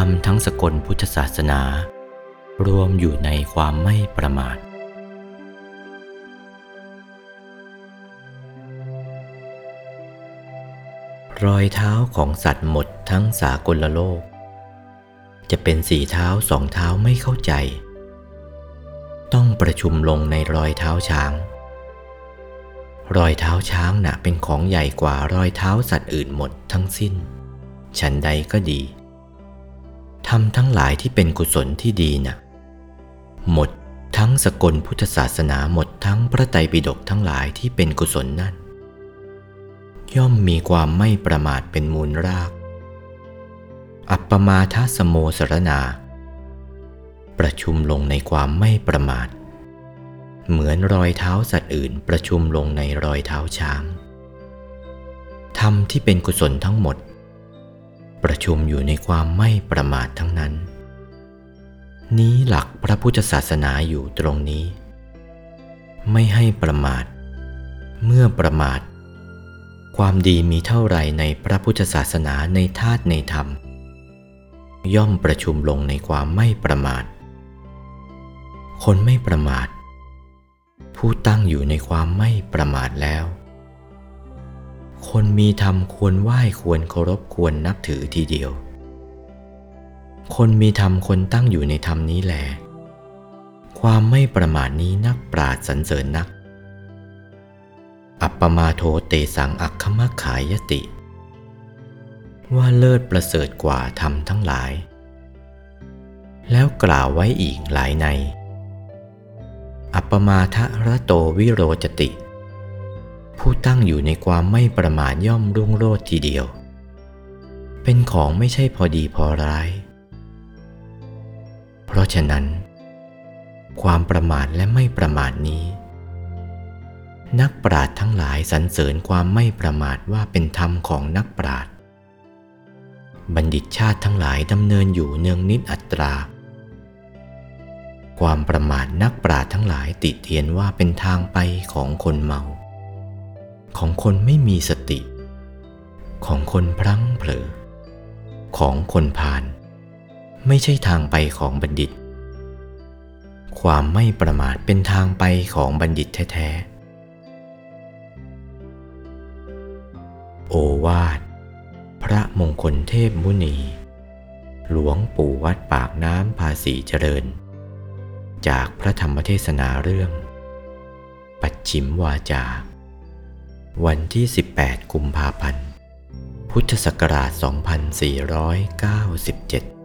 รมทั้งสกลพุทธศาสนา รวมอยู่ในความไม่ประมาท รอยเท้าของสัตว์หมดทั้งสากลโลก จะเป็นสี่เท้าสองเท้าไม่เข้าใจ ต้องประชุมลงในรอยเท้าช้าง รอยเท้าช้างน่ะเป็นของใหญ่กว่ารอยเท้าสัตว์อื่นหมดทั้งสิ้น ฉันใดก็ดี ทำทั้งหลายที่เป็นกุศลที่ดีน่ะหมดทั้งสกลพุทธศาสนาหมดทั้งพระไตรปิฎกทั้งหลายที่เป็นกุศลนั่น ย่อมมีความไม่ประมาทเป็นมูลราก อัปปมาทสโมสรนา ประชุมลงในความไม่ประมาท เหมือนรอยเท้าสัตว์อื่นประชุมลงในรอยเท้าช้างธรรมที่เป็นกุศลทั้งหมด ประชุมอยู่ในความไม่ประมาททั้งนั้น นี้หลักพระพุทธศาสนาอยู่ตรงนี้ ไม่ให้ประมาท เมื่อประมาท ความดีมีเท่าไรในพระพุทธศาสนาในธาตุในธรรม ย่อมประชุมลงในความไม่ประมาท คนไม่ประมาท ผู้ตั้งอยู่ในความไม่ประมาทแล้ว คนมีธรรมควรไหว้ควรเคารพควรนับถือทีเดียว คนมีธรรมคนตั้งอยู่ในธรรมนี้แหลความไม่ประมาทนี้นักปราดสรรเสริญนัก อัปปมาโทเตสังอักขมขายติ ว่าเลิศประเสริฐกว่าธรรมทั้งหลาย แล้วกล่าวไว้อีกหลายใน อัปปมาทะระโตวิโรจติ ผู้ตั้งอยู่ในความไม่ประมาทย่อมรุ่งโรจน์ทีเดียว เป็นของไม่ใช่พอดีพอร้าย เพราะฉะนั้น ความประมาทและไม่ประมาทนี้ นักปราชญ์ทั้งหลายสรรเสริญความไม่ประมาทว่าเป็นธรรมของนักปราชญ์บัณฑิตชาติทั้งหลายดำเนินอยู่เนืองนิดอัตรา ความประมาทนักปราชญ์ทั้งหลายติเตียนว่าเป็นทางไปของคนเมา ของคนไม่มีสติ ของคนพลั้งเผลอ ของคนพาลไม่ใช่ทางไปของบัณฑิต ความไม่ประมาทเป็นทางไปของบัณฑิตแท้ๆ โอวาท พระมงคลเทพมุนี หลวงปู่วัดปากน้ำภาษีเจริญ จากพระธรรมเทศนาเรื่อง ปัจฉิมวาจา วันที่ 18 กุมภาพันธ์ พุทธศักราช 2497